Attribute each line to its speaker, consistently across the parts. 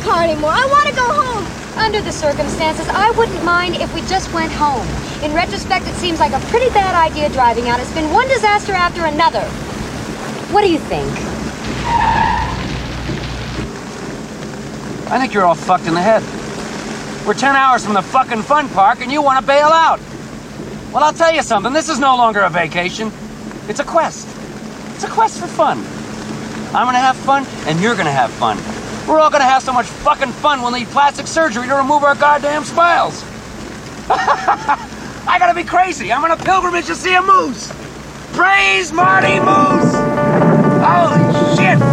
Speaker 1: car anymore. I want to go home.
Speaker 2: Under the circumstances, I wouldn't mind if we just went home. In retrospect, it seems like a pretty bad idea driving out. It's been one disaster after another. What do you think?
Speaker 3: I think you're all fucked in the head. We're 10 hours from the fucking fun park and you want to bail out. Well, I'll tell you something. This is no longer a vacation. It's a quest. It's a quest for fun. I'm gonna have fun, and you're gonna have fun. We're all gonna have so much fucking fun we'll need plastic surgery to remove our goddamn smiles. I gotta be crazy. I'm on a pilgrimage to see a moose. Praise Marty Moose! Holy shit!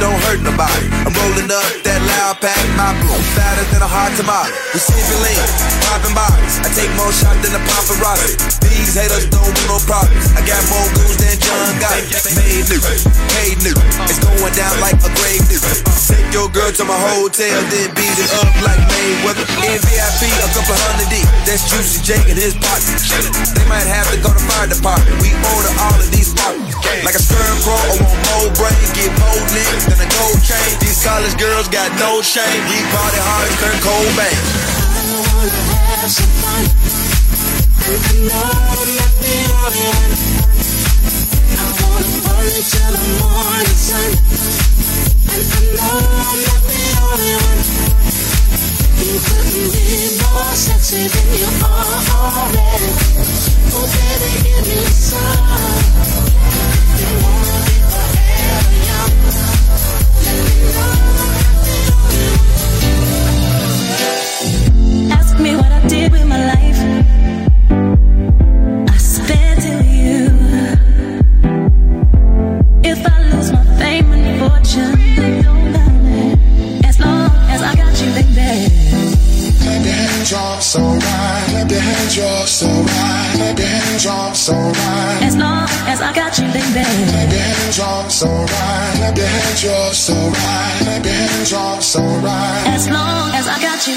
Speaker 4: Don't
Speaker 5: hurt nobody. I'm rolling up that loud pack, my blue fatter than a hot. We sipping lean, popping bottles. I take more shots than a paparazzi. These haters don't want no problems. I got more goons than John Gotti. Made new, paid new. It's going down like a grave new. Take your girl to my hotel, then beat it up like Mayweather. In VIP, a couple hundred deep. That's Juicy J and his partner. They might have to go to fire department. We order all of these bottles. Like a scarecrow, I want more brain, get more lit than a gold chain. These girls got no shame. We party hard as Kurt Cobain.
Speaker 6: I wanna have some fun, and I know I'm not the only one. I wanna till the morning sun, and I know I'm not the only one. You couldn't be more sexy than you are already. Oh baby, give me some. Me
Speaker 7: what I did with my life.
Speaker 8: Y'all, so right. Clap your hands, y'all, so right. Clap your hands, y'all, so right.
Speaker 7: As long as I got you, baby.
Speaker 8: Clap your hands, y'all, so right. Clap your hands, y'all, so right. Clap your hands, y'all, so right.
Speaker 7: As long as I got you.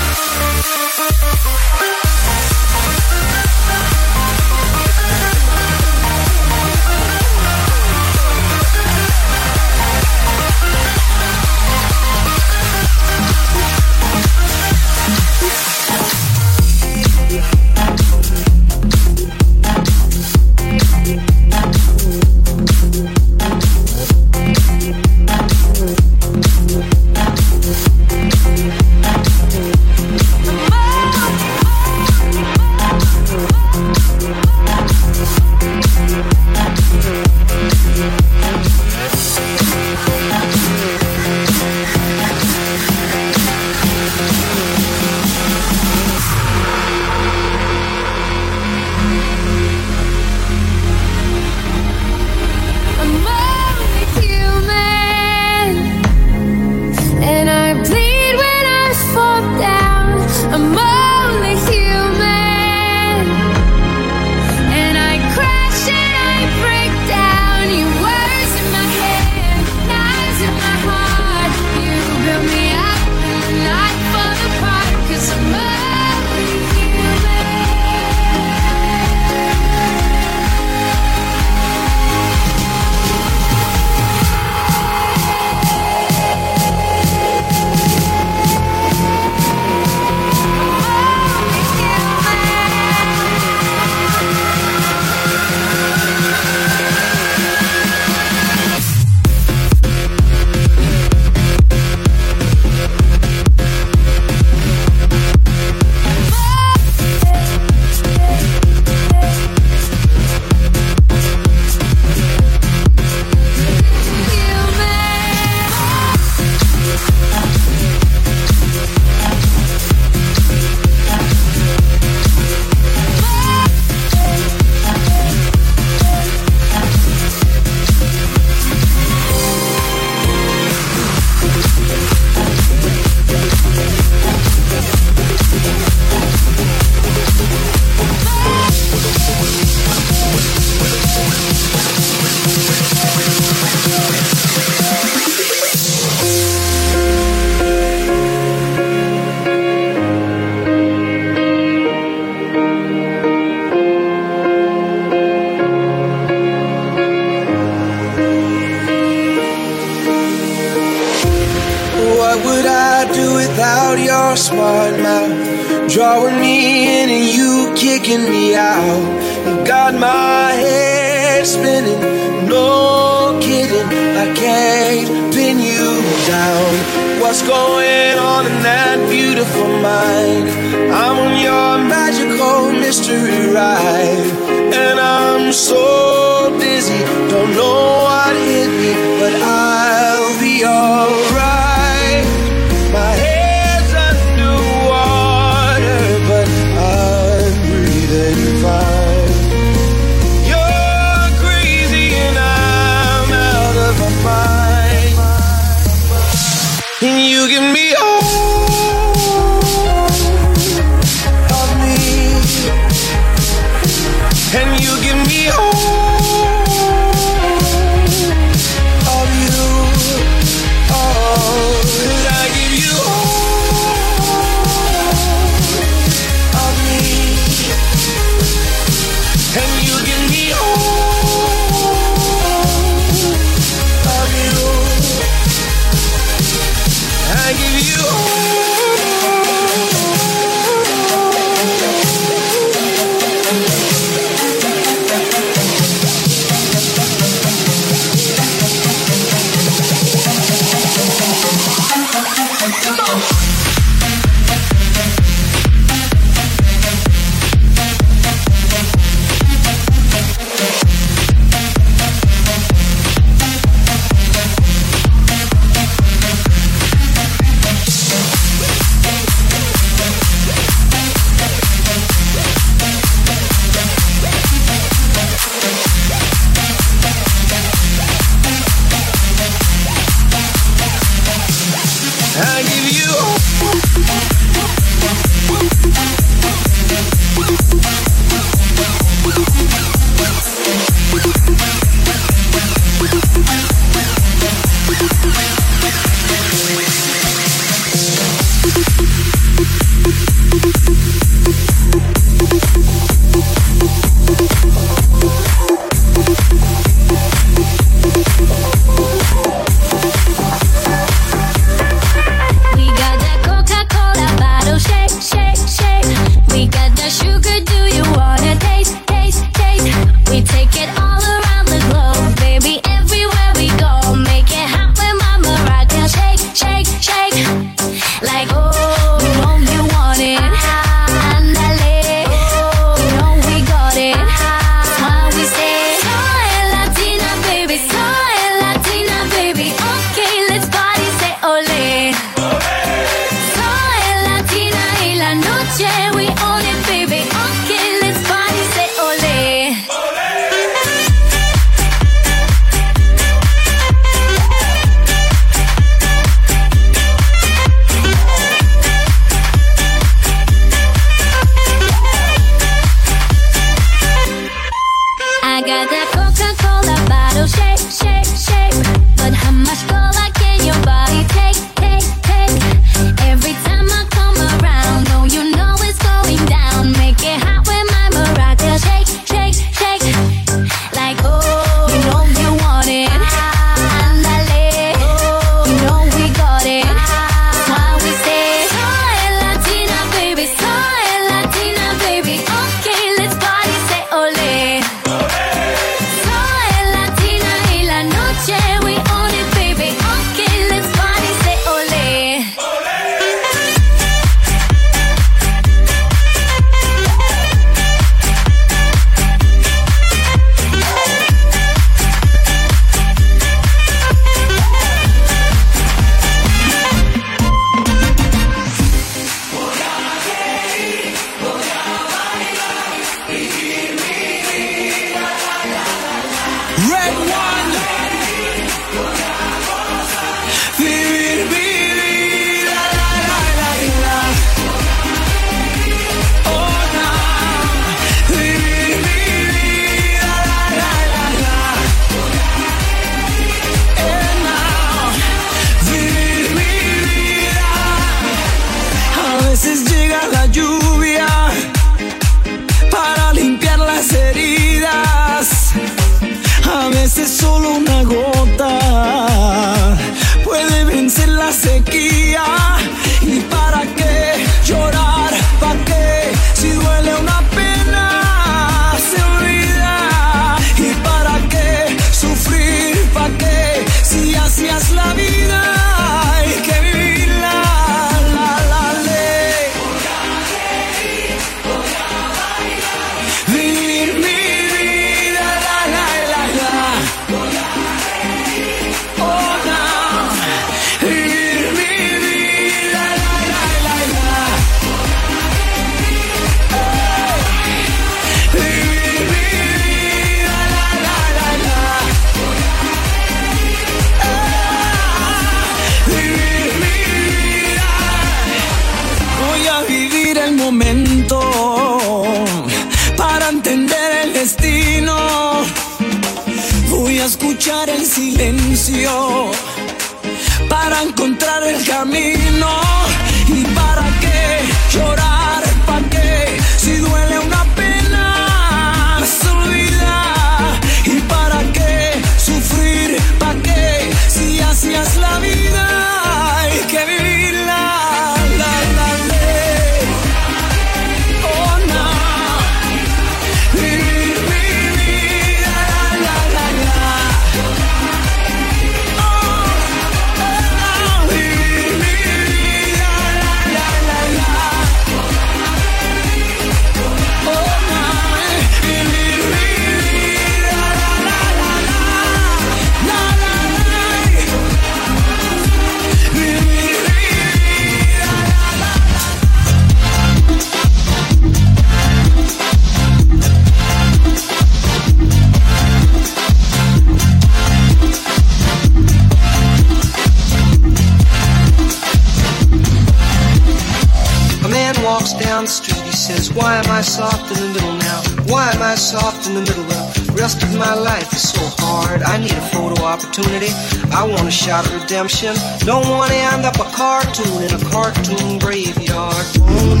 Speaker 9: soft in the middle? The rest of my life is so hard. I need a photo opportunity. I want a shot of redemption. Don't want to end up a cartoon in a cartoon graveyard. Bone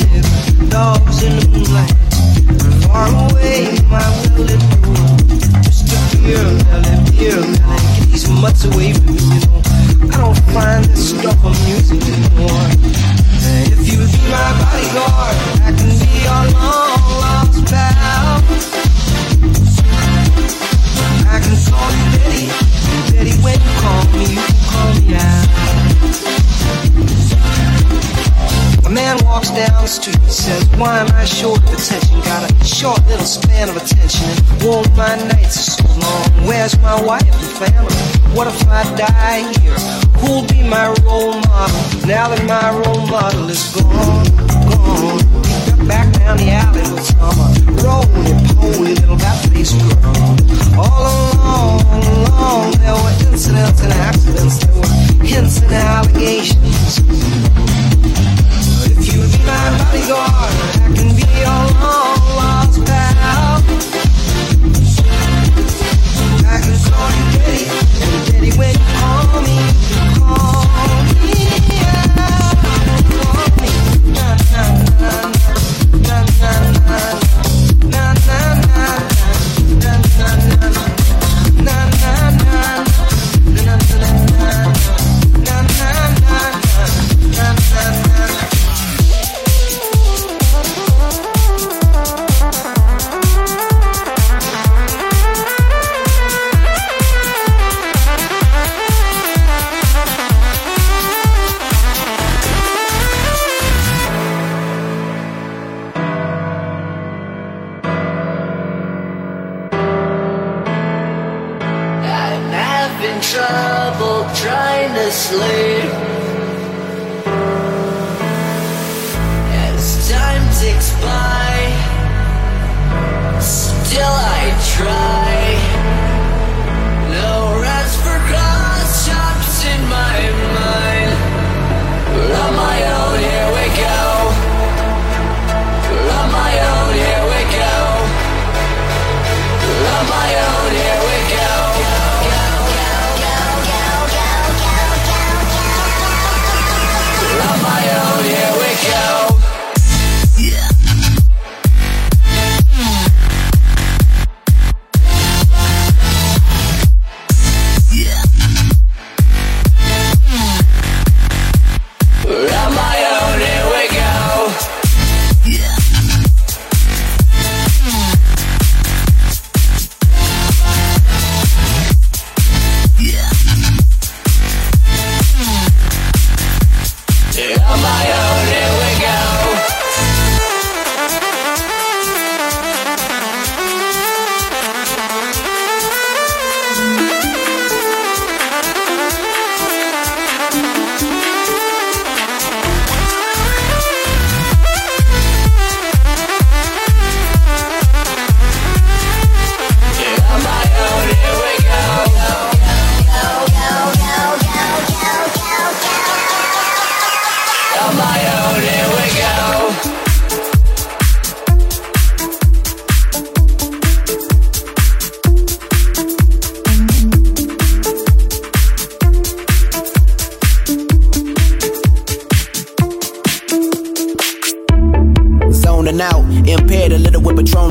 Speaker 9: digger, dogs in the moonlight. Far away, my will-lit room. Just a beer, melly, beer, melly. Get these mutts away from me, you know. I don't find this stuff amusing anymore. If you my bodyguard, I can be your long lost pal. I can call you Betty, Betty when you call me, you can call me out. A man walks down the street, he says, Why am I short of attention? Got a short little span of attention, and whoa, my nights are so long. Where's my wife and family? What if I die here? Who'll be my role model now that my role model is gone? Gone. Back down the alley with some roly poly little Baptist girl. All along, along, there were incidents and accidents, there were hints and allegations my bodyguard. I can be your long lost pal.
Speaker 6: I can
Speaker 5: call you when you call me. Call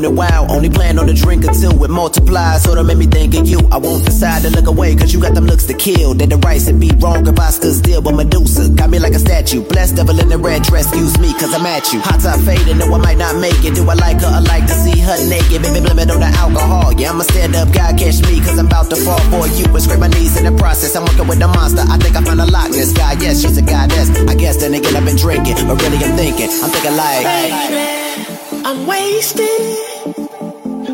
Speaker 5: and wow. Only plan on the drink until it multiplies. So don't make me think of you. I won't decide to look away, cause you got them looks to kill. That the rights and be wrong if I stood still. But Medusa got me like a statue. Blessed devil in the red dress, excuse me, cause I'm at you. Hot top fading, know I might not make it. Do I like her? I like to see her naked. Baby, blame it on the alcohol. Yeah, I'm a stand up guy, catch me, cause I'm about to fall for you. And scrape my knees in the process. I'm working with the monster. I think I found a Loch Ness guy. Yes, she's a goddess. I guess then again, I've been drinking. But really, I'm thinking. I'm thinking like.
Speaker 10: Baby, I'm wasted.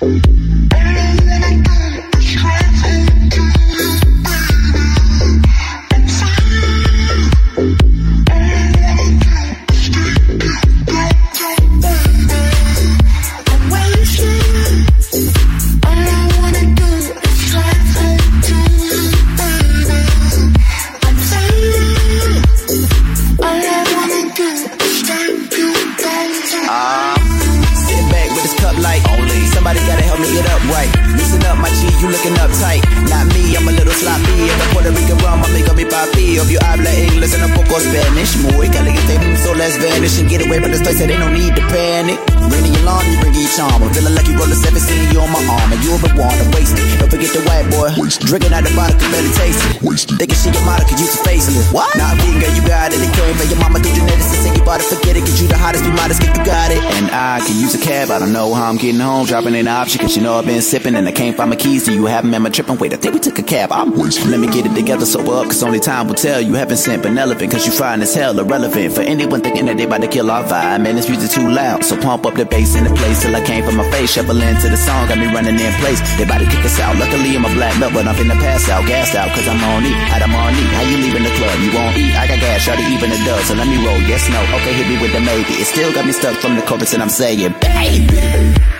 Speaker 5: Thank you. Spanish. Muy caliente, so let's vanish and get away from this place that ain't no need to panic. Your lawn, you bringing your charm. I'm feeling like you roll a 17, you on my arm. And you ever want to waste it. Don't forget the white boy. Drinking out the bottle, can barely taste it. Thinking she your model, could use a facelift. What? Nah, vegan, girl, you got it. It came from your mama through genetics. And say you bought it, forget it. Get you the hottest, be modest, get you got it. And I can use a cab, I don't know how I'm getting home. Dropping an option, cause you know I've been sipping. And I can't find my keys, do you have them? Am I tripping? Wait, I think we took a cab. I'm Let me get it together, sober up, cause only time will tell. You haven't sent Penelope, cause you fine as hell, irrelevant. For anyone thinking that they about to kill our vibe, man, this music too loud. So pump up the bass in the place till I came from my face. Shoveling to the song, got me running in place. They about to kick us out. Luckily, I'm a black belt, but I'm finna pass out, gassed out, cause I'm on E. Out I'm on E. How you leaving the club? You won't eat. I got gas, shawty even a does. So let me roll, yes, no. Okay, hit me with the maybe. It still got me stuck from the chorus, and I'm saying, baby.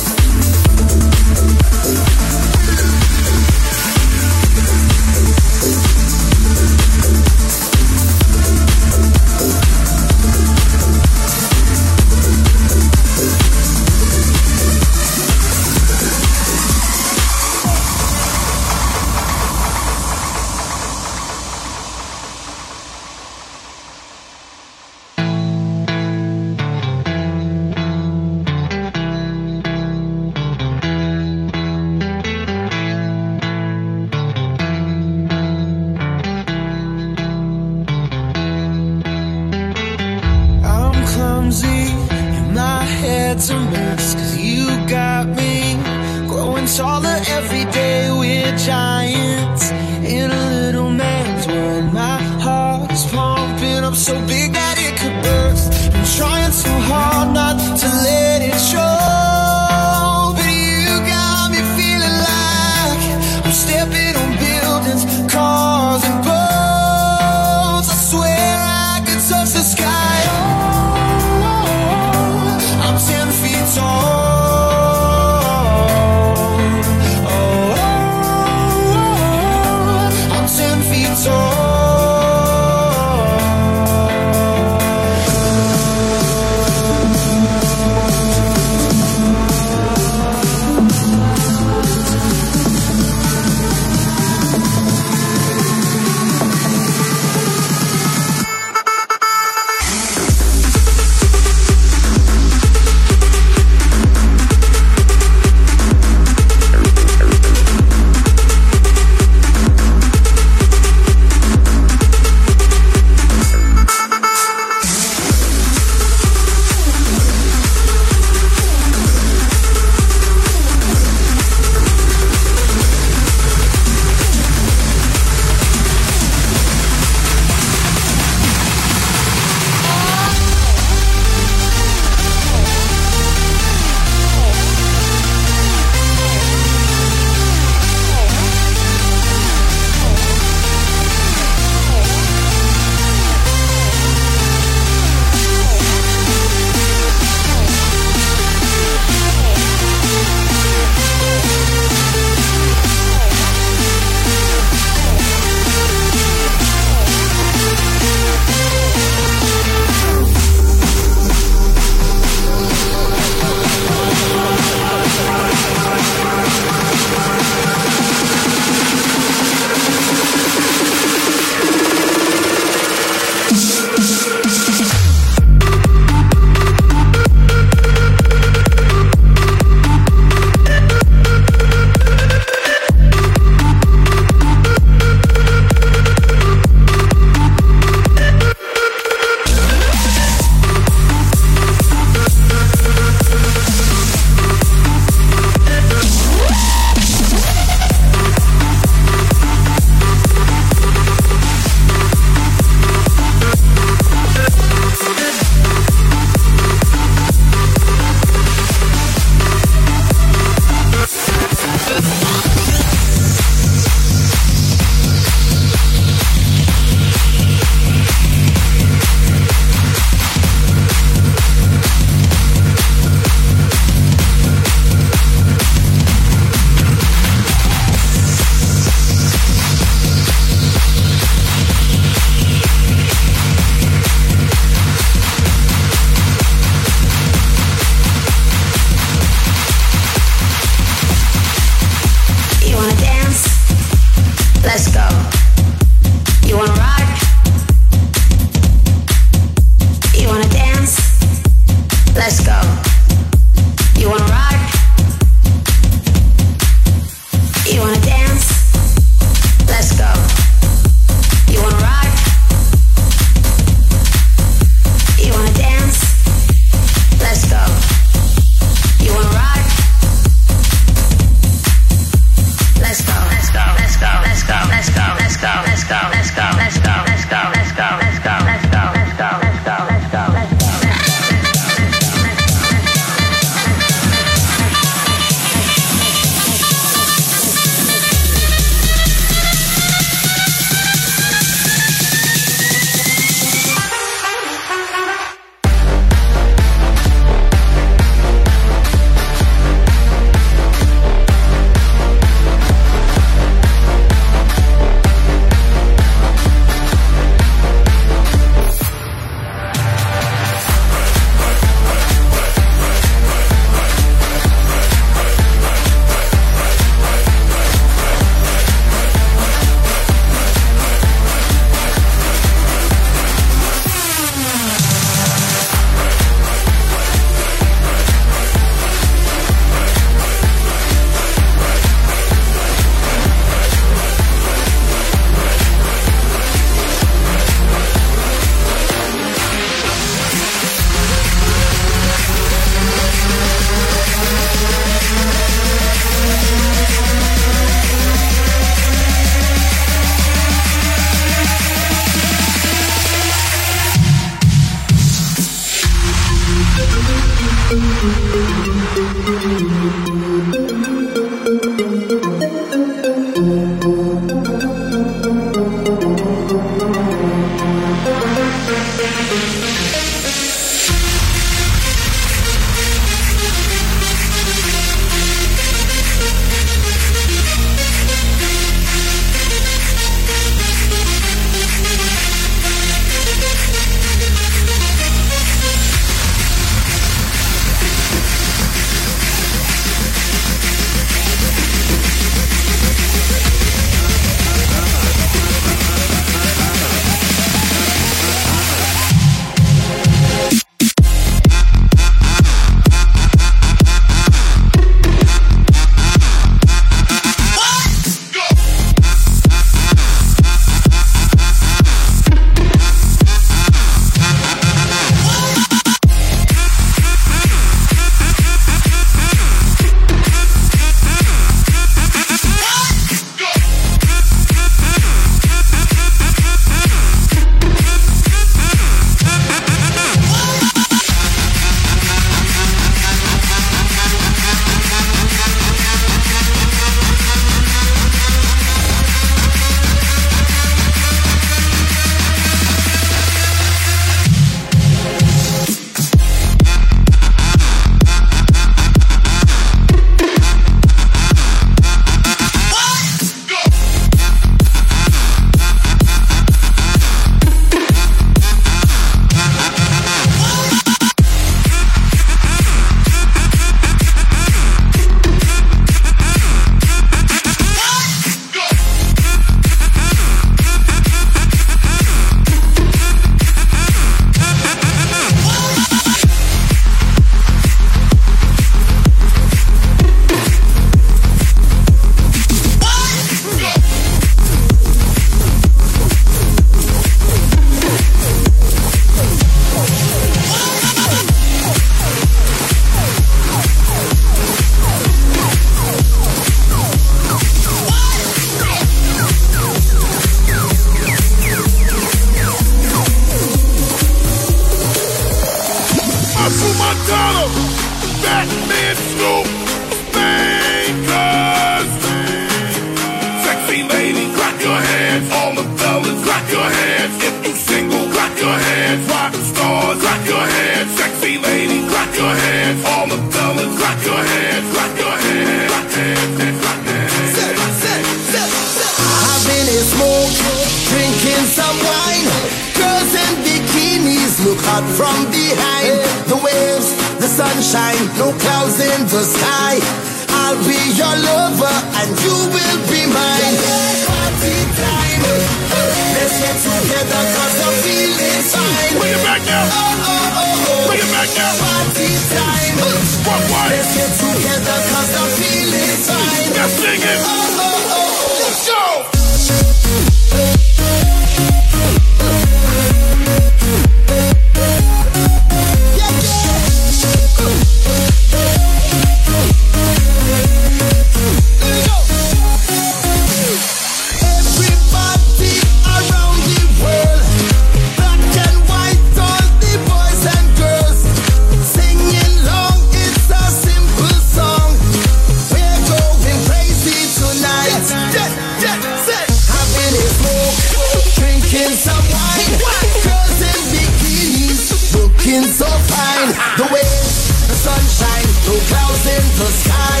Speaker 11: In the sky.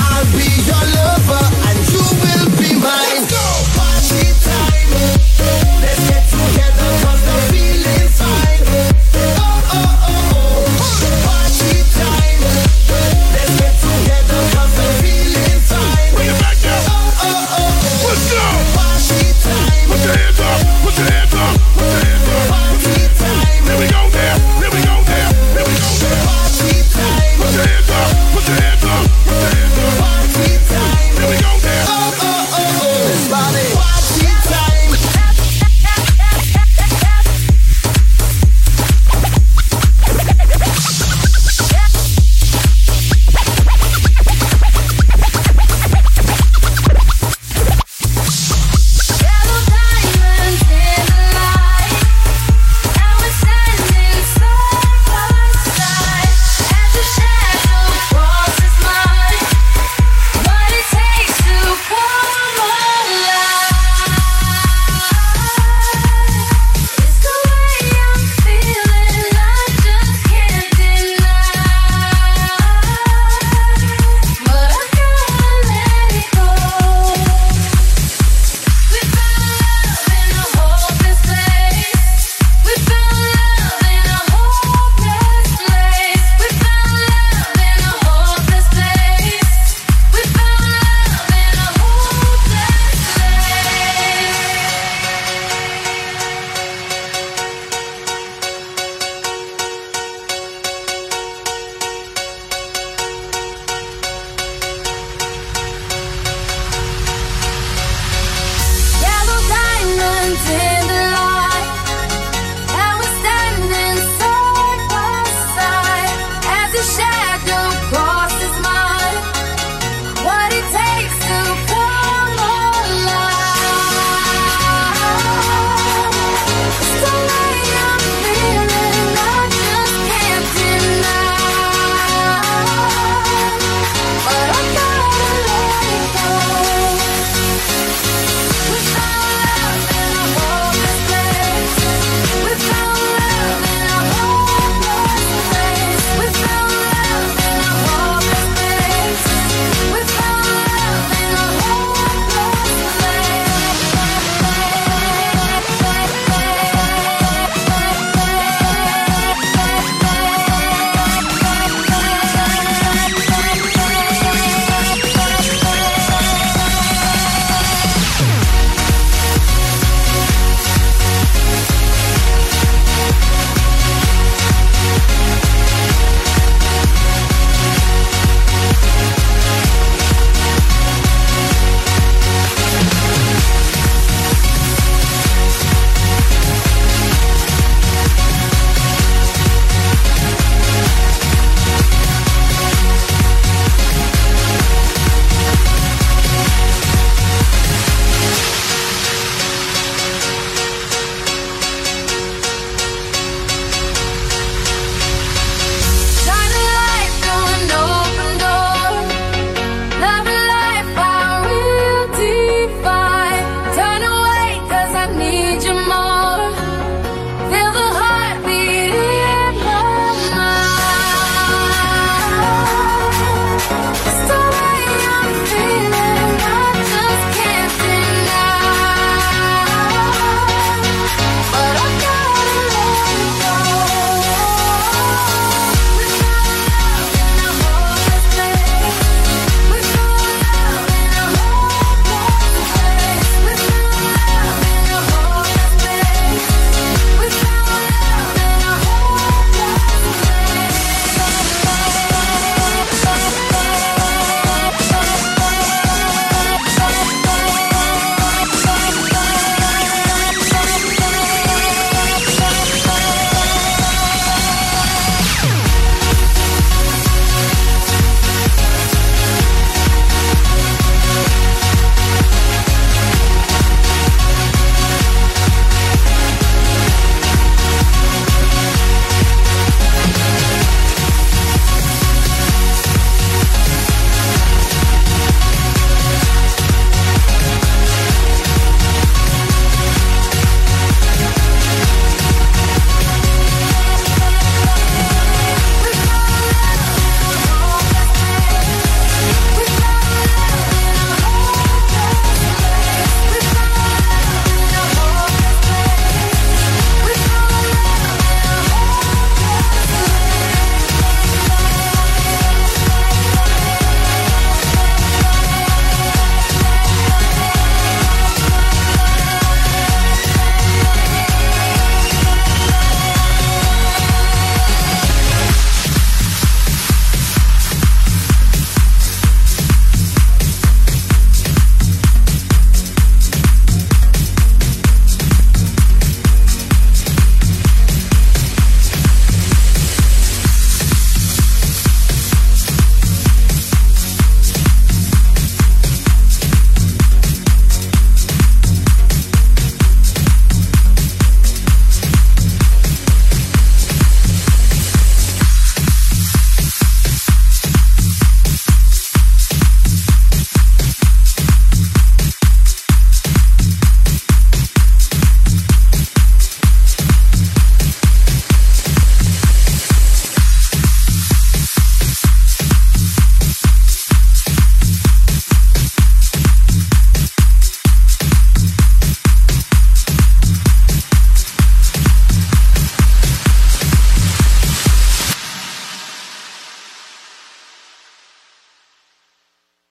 Speaker 11: I'll be your lover